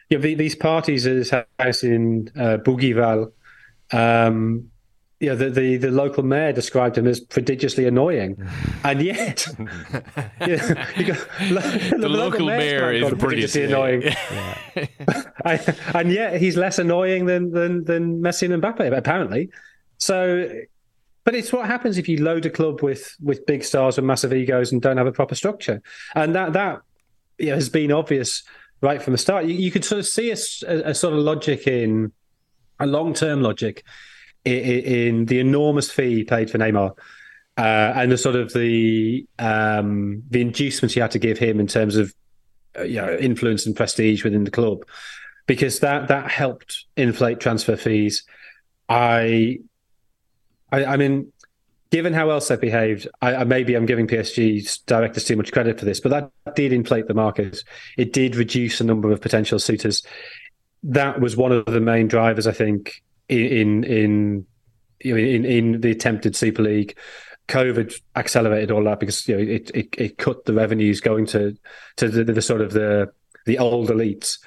[SPEAKER 13] You know, the, these parties at his house in uh, Bougival, um, you know, the, the, the local mayor described him as prodigiously annoying. and yet, you know, you got, the,
[SPEAKER 9] local mayor is
[SPEAKER 13] prodigiously annoying. I, and yet he's less annoying than than than Messi and Mbappe apparently. So, but it's what happens if you load a club with with big stars with massive egos and don't have a proper structure, and that that has been obvious right from the start. You, you could sort of see a sort of logic in a long term logic in, in the enormous fee paid for Neymar. Uh, and the sort of the um, the inducements you had to give him in terms of uh, you know influence and prestige within the club, because that that helped inflate transfer fees. I, I, I mean, given how else they've behaved, I, I maybe I'm giving PSG's directors too much credit for this, but that did inflate the market. It did reduce the number of potential suitors. That was one of the main drivers, I think, in in know, in, in the attempted Super League. COVID accelerated all that because you know it, it, it cut the revenues going to to the, the sort of the the old elites.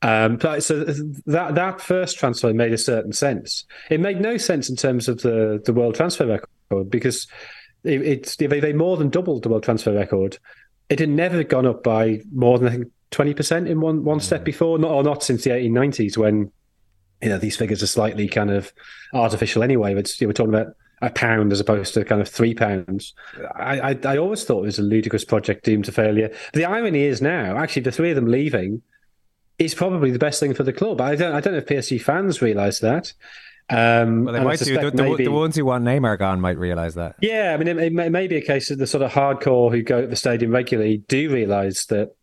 [SPEAKER 13] Um, so that that first transfer made a certain sense. It made no sense in terms of the, the world transfer record because it, it's they, they more than doubled the world transfer record. It had never gone up by more than I think twenty percent in one one step before, not or not since the eighteen nineties when you know these figures are slightly kind of artificial anyway. But you know, we're talking about a pound as opposed to kind of three pounds. I, I, I always thought it was a ludicrous project doomed to failure. The irony is now, actually, the three of them leaving is probably the best thing for the club. I don't I don't know if PSG fans realise that. Um,
[SPEAKER 8] well, they might do. The, the, maybe, the, ones who want Neymar gone might realise that.
[SPEAKER 13] Yeah, I mean, it, it, may, it, may, be a case that the sort of hardcore who go to the stadium regularly do realise that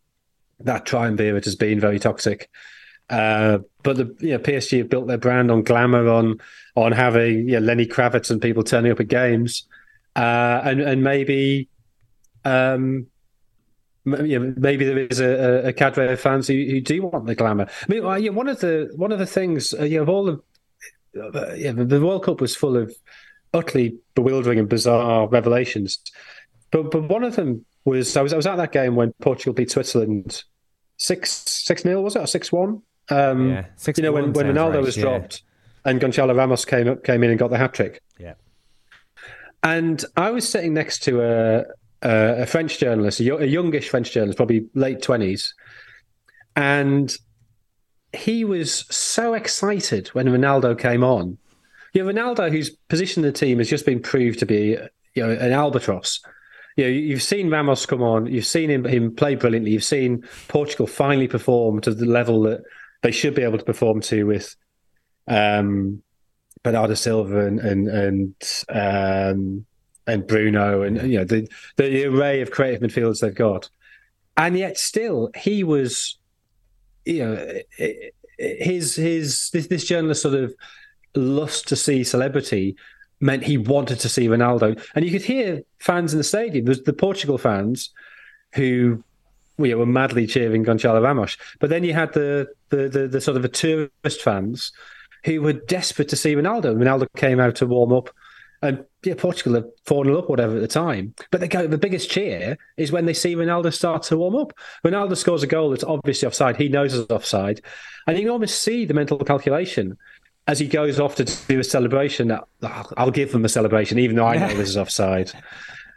[SPEAKER 13] that triumvirate has been very toxic. Uh, but the you know, PSG have built their brand on glamour, on on having you know, Lenny Kravitz and people turning up at games, uh, and and maybe um, you know, maybe there is a, a cadre of fans who, who do want the glamour. I mean, well, yeah, one of the one of the things, uh, you know, of all the uh, yeah, the World Cup was full of utterly bewildering and bizarre revelations, but but one of them was I was I was at that game when Portugal beat Switzerland six six nil was it or six one? Um, yeah, six. You know when when Ronaldo right, was yeah. dropped and Gonçalo Ramos came up came in and got the hat trick.
[SPEAKER 8] Yeah,
[SPEAKER 13] and I was sitting next to a uh, a French journalist, a, youngish French journalist, probably late twenties, and he was so excited when Ronaldo came on. You know, Ronaldo, whose position in the team has just been proved to be, you know, an albatross. You know, you've seen Ramos come on, you've seen him, him play brilliantly, you've seen Portugal finally perform to the level that they should be able to perform to with um, Bernardo Silva and and, and um, and Bruno and you know the the array of creative midfielders they've got, and yet still he was, you know, his his this, this journalist sort of lust to see celebrity meant he wanted to see Ronaldo, and you could hear fans in the stadium. There's the Portugal fans who you know, were madly cheering Gonçalo Ramos, but then you had the the the, the sort of the tourist fans who were desperate to see Ronaldo. Ronaldo came out to warm up and yeah, Portugal have fallen up whatever at the time. But they go the biggest cheer is when they see Ronaldo start to warm up. Ronaldo scores a goal that's obviously offside. He knows it's offside. And you can almost see the mental calculation as he goes off to do a celebration. I'll give them a celebration, even though I know this is offside.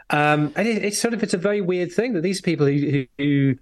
[SPEAKER 13] Um, and it, it's sort of it's a very weird thing that these people who, who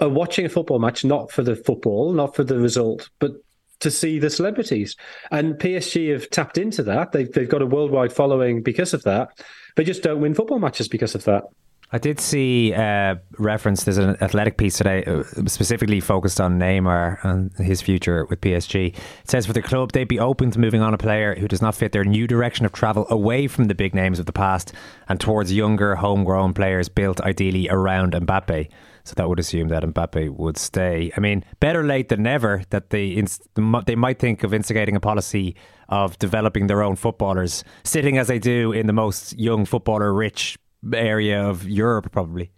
[SPEAKER 13] are watching a football match not for the football, not for the result, but to see the celebrities. And PSG have tapped into that. They've, they've got a worldwide following because of that. They just don't win football matches because of that.
[SPEAKER 8] I did see uh, reference. There's an athletic piece today uh, specifically focused on Neymar and his future with PSG. It says for the club, they'd be open to moving on a player who does not fit their new direction of travel away from the big names of the past and towards younger, homegrown players built ideally around Mbappe. So that would assume that Mbappe would stay. I mean, better late than never. That they inst- they might think of instigating a policy of developing their own footballers, sitting as they do in the most young footballer rich area of Europe, probably.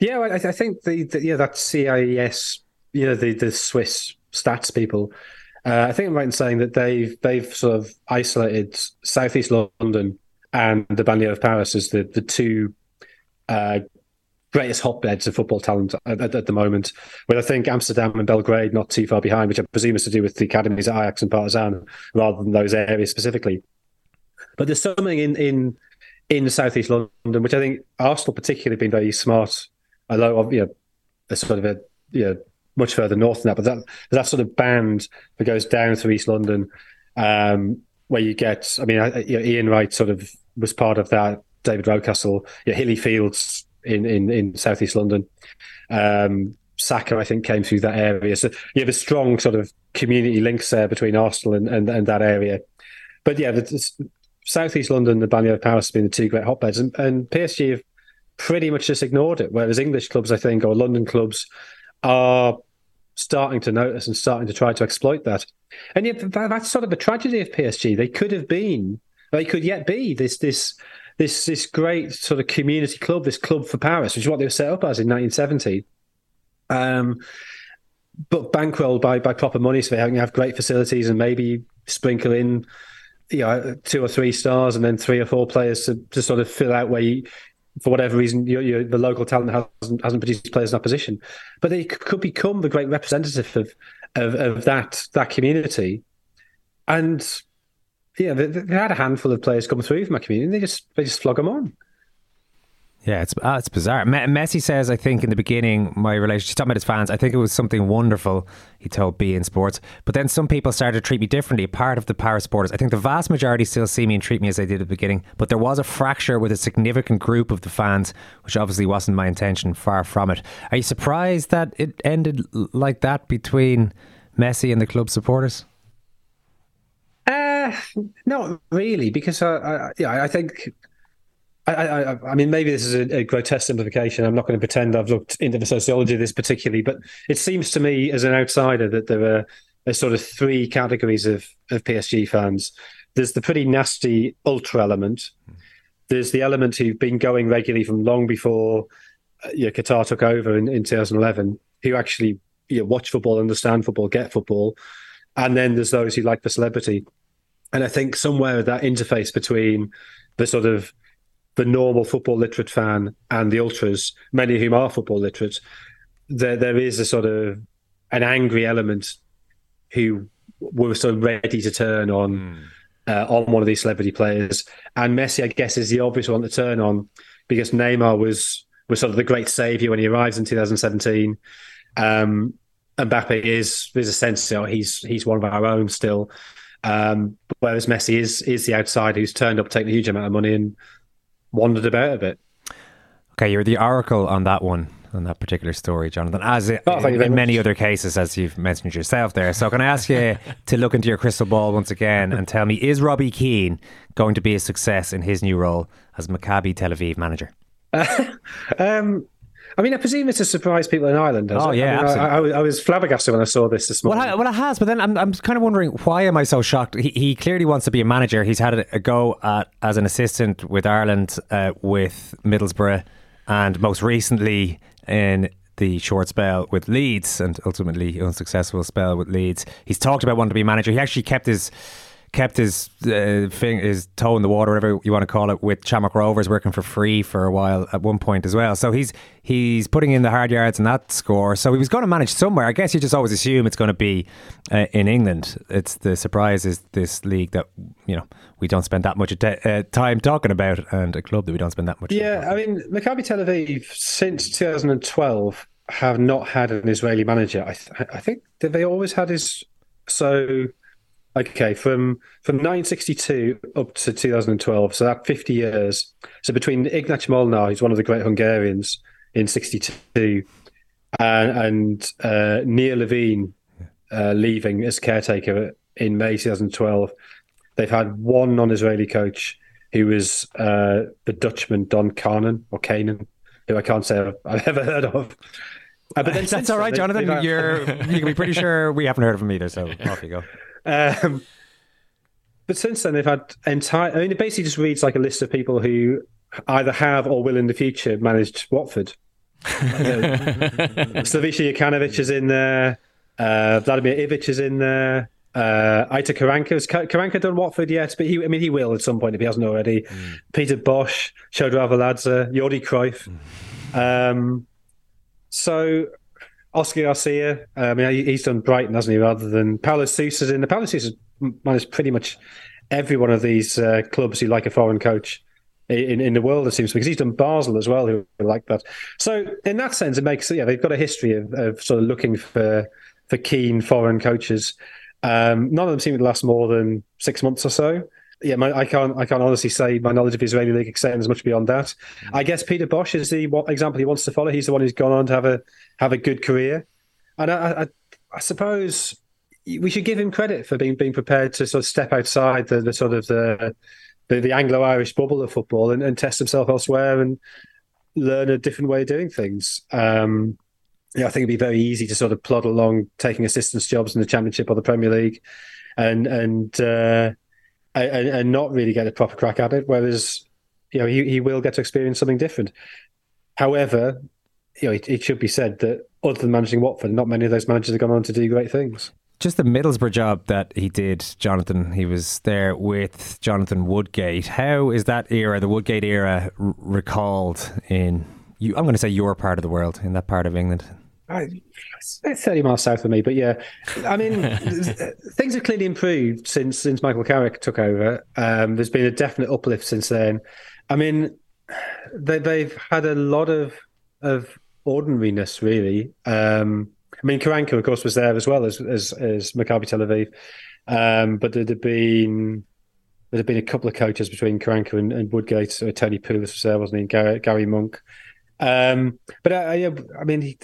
[SPEAKER 13] Yeah, I, I think the, the, yeah that CIES, you know, the the Swiss stats people. Uh, I think I'm right in saying that they've they've sort of isolated southeast London and the banlieue of Paris as the the two uh, greatest hotbeds of football talent at, at, at, the moment. With I think Amsterdam and Belgrade not too far behind, which I presume is to do with the academies at Ajax and Partizan rather than those areas specifically. But there's something in in in southeast London, which I think Arsenal particularly been very smart. Although you know, they're sort of a you know much further north than that, but that that sort of band that goes down through East London, um, where you get. I mean, you know, Ian Wright sort of was part of that. David Rocastle, yeah, Hilly Fields in in, in southeast London. Um, Saka, I think, came through that area. So you have a strong sort of community links there between Arsenal and, and, and that area. But yeah, the, southeast London, the of Paris, have been the two great hotbeds, and, and PSG have pretty much just ignored it. Whereas English clubs, I think, or London clubs, are starting to notice and starting to try to exploit that. And yet, that's sort of a tragedy of PSG. They could have been, they could yet be this this this this great sort of community club, this club for Paris, which is what they were set up as in 1970. Um, but bankrolled by by proper money, so they have great facilities and maybe sprinkle in, you know, two or three stars and then three or four players to, to sort of fill out where you, for whatever reason, you, you, the local talent hasn't hasn't produced players in that position. But they could become the great representative of of, of that that community, and yeah, they, they had a handful of players come through from my community. They just they just flog them on.
[SPEAKER 8] Yeah, it's uh, it's bizarre. Me- Messi says, I think in the beginning, my relationship, talking about his fans, I think it was something wonderful, he told beIN Sports. But then some people started to treat me differently, part of the power supporters. I think the vast majority still see me and treat me as they did at the beginning. But there was a fracture with a significant group of the fans, which obviously wasn't my intention, far from it. Are you surprised that it ended like that between Messi and the club supporters?
[SPEAKER 13] Not really, because I, I, yeah, I think. I, I, I mean, maybe this is a, a grotesque simplification. I'm not going to pretend I've looked into the sociology of this particularly, but it seems to me, as an outsider, that there are, are sort of three categories of, of PSG fans. There's the pretty nasty ultra element. There's the element who've been going regularly from long before uh, you know, Qatar took over in, in 2011, who actually you know, watch football, understand football, get football. And then there's those who like the celebrity. And I think somewhere that interface between the sort of the normal football literate fan and the ultras, many of whom are football literate, there there is a sort of an angry element who were sort of ready to turn on uh, on one of these celebrity players. And Messi, I guess, is the obvious one to turn on because Neymar was was sort of the great savior when he arrives in 2017. Um, Mbappe is there's a sense you know, he's he's one of our own still. Um, whereas Messi is is the outside who's turned up, taken a huge amount of money, and wandered about a bit.
[SPEAKER 8] Okay, you're the oracle on that one, on that particular story, Jonathan, as it,
[SPEAKER 13] Oh, you
[SPEAKER 8] in many other cases, as you've mentioned yourself there. So, can I ask you to look into your crystal ball once again and tell me, is Robbie Keane going to be a success in his new role as Maccabi Tel Aviv manager?
[SPEAKER 13] um, I mean, I presume it's to surprise people in Ireland.
[SPEAKER 8] Oh,
[SPEAKER 13] it?
[SPEAKER 8] yeah,
[SPEAKER 13] I, mean, I, I, was- I was flabbergasted when I saw this this
[SPEAKER 8] Well,
[SPEAKER 13] morning.
[SPEAKER 8] I, well, it has, but then I'm, I'm kind of wondering why am I so shocked? He, he clearly wants to be a manager. He's had a, a go at as an assistant with Ireland, uh, with Middlesbrough, and most recently in the short spell with Leeds, and ultimately unsuccessful spell with Leeds. He's talked about wanting to be a manager. He actually kept his kept his uh, thing, his toe in the water, whatever you want to call it, with Shamrock Rovers working for free for a while at one point as well. So he's he's putting in the hard yards in that score. So he was going to manage somewhere. I guess you just always assume it's going to be uh, in England. It's the surprise is this league that you know we don't spend that much at- uh, time talking about, and a club that we don't spend that much.
[SPEAKER 13] Yeah, I mean, Maccabi Tel Aviv since 2012 have not had an Israeli manager. I, th- I think that they always had his. So, okay, from from 1962 up to 2012, so that 50 years. So between Ignác Molnar, who's one of the great Hungarians in 62, and, and uh, Nir Levine uh, leaving as caretaker in May 2012, they've had one non-Israeli coach who was uh, the Dutchman Don Carnan or Kanan, who I can't say I've, ever heard of. Uh, but then
[SPEAKER 8] That's all right,
[SPEAKER 13] they-
[SPEAKER 8] Jonathan. You're you can be pretty sure we haven't heard of him either. So off you go.
[SPEAKER 13] Um, but since then, they've had entire. I mean, it basically just reads like a list of people who either have or will in the future managed Watford. Slavisha Jokanovic is in there. Uh, Vladimir Ivic is in there. Uh, Aitor Karanka has Karanka done Watford yet? But he, I mean, he will at some point if he hasn't already. Peter Bosz, Shota Arveladze, Jordi Cruyff. Um, so Oscar Garcia, I mean, he- he's done Brighton, hasn't he? Rather than Paulo Sousa's in the Paulo Sousa's managed pretty much every one of these uh, clubs who like a foreign coach in, in the world, it seems, because he's done Basel as well, who like that. So in that sense, it makes yeah, they've got a history of, of sort of looking for for keen foreign coaches. Um, none of them seem to last more than six months or so. Yeah, my, I can't. I can't honestly say my knowledge of Israeli league extends much beyond that. I guess Peter Bosz is the what example he wants to follow. He's the one who's gone on to have a have a good career, and I, I, I suppose we should give him credit for being being prepared to sort of step outside the, the sort of the the, the Anglo-Irish bubble of football and, and test himself elsewhere and learn a different way of doing things. Um, yeah, I think it'd be very easy to sort of plod along, taking assistance jobs in the Championship or the Premier League, and and uh, and, and not really get a proper crack at it. Whereas, you know, he, he will get to experience something different. However, you know, it, it should be said that other than managing Watford, not many of those managers have gone on to do great things.
[SPEAKER 8] Just the Middlesbrough job that he did, Jonathan. He was there with Jonathan Woodgate. How is that era, the Woodgate era, r- recalled in? You, I'm going to say your part of the world, in that part of England.
[SPEAKER 13] I, it's 30 miles south of me, but yeah, I mean, things have clearly improved since since Michael Carrick took over. Um, there's been a definite uplift since then. I mean, they, they've had a lot of of ordinariness, really. Um, I mean, Karanka, of course, was there as well as as, as Maccabi Tel Aviv, um, but there'd have been there'd have been a couple of coaches between Karanka and, and Woodgate. So Tony Pulis was there, wasn't he? Gary, Gary Monk. Um, but I, I, I mean, he,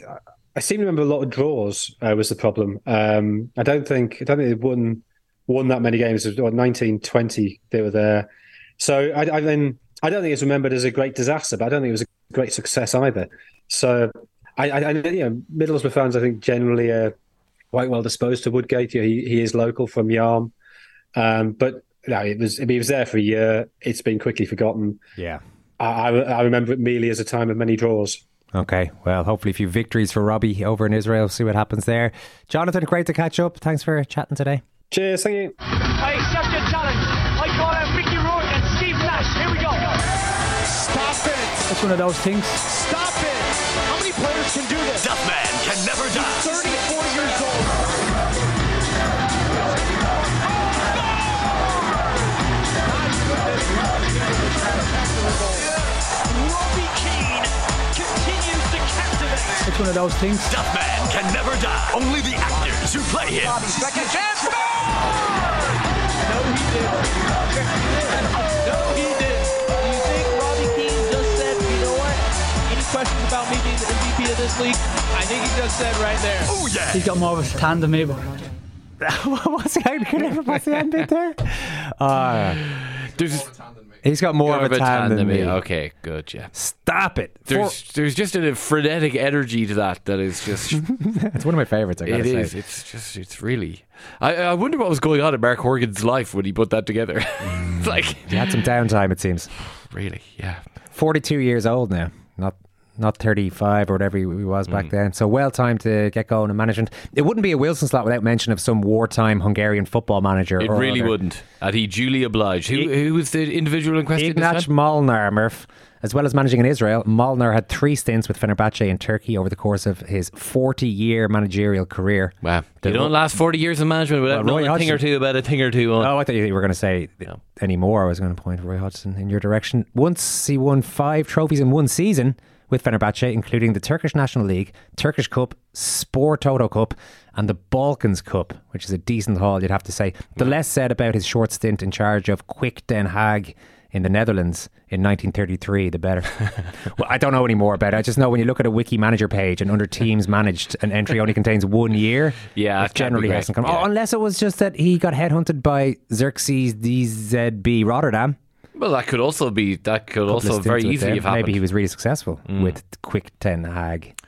[SPEAKER 13] I seem to remember a lot of draws uh, was the problem. Um, I don't think I don't think they won won that many games. It was 19, 20 they were there. So I, I then I don't think it's remembered as a great disaster, but I don't think it was a great success either. So I, I, I you know, Middlesbrough fans I think generally are quite well disposed to Woodgate. You know, he, he is local from Yarm, um, but no, it was he was there for a year. It's been quickly forgotten.
[SPEAKER 8] Yeah.
[SPEAKER 13] I, I remember it merely as a time of many draws.
[SPEAKER 8] Okay, well, hopefully a few victories for Robbie over in Israel. See what happens there. Jonathan, great to catch up. Thanks for chatting today.
[SPEAKER 13] Cheers, thank you.
[SPEAKER 17] I accept your challenge. I call out Mickey Rourke and Steve Nash. Here we go.
[SPEAKER 3] Stop it.
[SPEAKER 15] It's one of those things.
[SPEAKER 3] Stop it. How many players can do this?
[SPEAKER 18] Duffman can never die.
[SPEAKER 3] 30,
[SPEAKER 15] It's one of those things.
[SPEAKER 18] Duffman can never die. Only the actors who play him.
[SPEAKER 3] Second chance. No, he didn't. No, he didn't.
[SPEAKER 19] Do you think Robbie Keane just said, you know what? Any questions about me being the MVP of this league? I think he just said right there.
[SPEAKER 18] Oh yeah.
[SPEAKER 15] He's got more of a stand than me. But...
[SPEAKER 8] what's the what's the end bit there? Uh,
[SPEAKER 9] There's
[SPEAKER 8] he's got more of a tan than me.
[SPEAKER 9] Okay, good, yeah.
[SPEAKER 8] Stop it.
[SPEAKER 9] There's there's just a frenetic energy to that that is just
[SPEAKER 8] it's one of my favorites. I gotta
[SPEAKER 9] It
[SPEAKER 8] say.
[SPEAKER 9] is. It's just. It's really. I, I wonder what was going on in Mark Horgan's life when he put that together. Mm. like
[SPEAKER 8] He had some downtime, it seems.
[SPEAKER 9] really, yeah.
[SPEAKER 8] Forty-two years old now. Not not thirty-five or whatever he was back
[SPEAKER 9] Mm.
[SPEAKER 8] then. So well timed to get going and management. It wouldn't be a Wilson slot without mention of some wartime Hungarian football manager.
[SPEAKER 9] It
[SPEAKER 8] or
[SPEAKER 9] really
[SPEAKER 8] other.
[SPEAKER 9] wouldn't. And he duly obliged. Who, who was the individual in question? Ignác?
[SPEAKER 8] Molnar, Murph. As well as managing in Israel, Molnar had three stints with Fenerbahce in Turkey over the course of his 40 year managerial career.
[SPEAKER 9] Wow.
[SPEAKER 8] The-
[SPEAKER 9] you don't last 40 years in management without
[SPEAKER 8] Well,
[SPEAKER 9] knowing a thing or two about a thing or two on.
[SPEAKER 8] Oh, I thought you were going to say any more. I was going to point Roy Hodgson in your direction. Once he won five trophies in one season with Fenerbahce, including the Turkish National League, Turkish Cup, Sport Toto Cup, and the Balkans Cup, which is a decent haul, you'd have to say. The less said about his short stint in charge of Quick Den Haag in the Netherlands in 1933, the better. well, I don't know any more about it. I just know when you look at a wiki manager page and under teams managed, an entry only contains one year.
[SPEAKER 9] Yeah,
[SPEAKER 8] it
[SPEAKER 9] that can't be
[SPEAKER 8] generally hasn't come.
[SPEAKER 9] Oh, yeah.
[SPEAKER 8] Oh, unless it was just that he got headhunted by Xerxes DZB Rotterdam.
[SPEAKER 9] Well, that could also be. That could also very easily have happened.
[SPEAKER 8] Maybe he was really successful with Quick ten hag,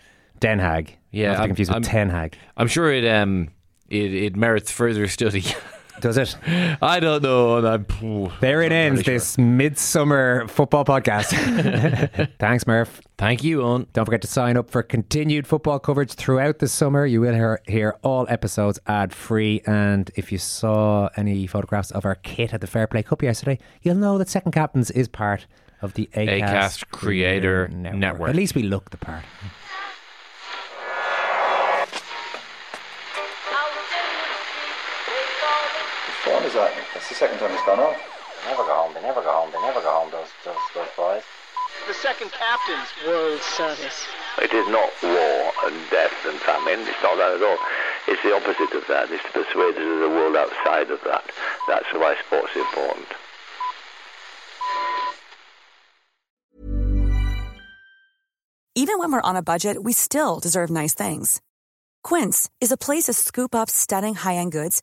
[SPEAKER 8] Den hag.
[SPEAKER 9] Yeah, I'm-
[SPEAKER 8] confused with
[SPEAKER 9] I'm-
[SPEAKER 8] Ten Hag.
[SPEAKER 9] I'm sure it um it, it merits further study.
[SPEAKER 8] Does it?
[SPEAKER 9] I don't know. and I'm,
[SPEAKER 8] There it
[SPEAKER 9] not
[SPEAKER 8] ends,
[SPEAKER 9] really sure.
[SPEAKER 8] this midsummer football podcast. Thanks, Murph.
[SPEAKER 9] Thank you, Owen.
[SPEAKER 8] Don't forget to sign up for continued football coverage throughout the summer. You will hear, hear all episodes ad free. And if you saw any photographs of our kit at the Fair Play Cup yesterday, you'll know that Second Captains is part of the ACAST,
[SPEAKER 9] Acast Creator Network.
[SPEAKER 8] At least we look the part.
[SPEAKER 1] Which form is that? That's the second time it's gone off.
[SPEAKER 2] They never go home. They never go home. They never go home. Those those those boys.
[SPEAKER 3] The second captain's World Service.
[SPEAKER 20] It is not war and death and famine. It's not that at all. It's the opposite of that. It's to persuade us of the world outside of that. That's why sports is important.
[SPEAKER 21] Even when we're on a budget, we still deserve nice things. Quince is a place to scoop up stunning high-end goods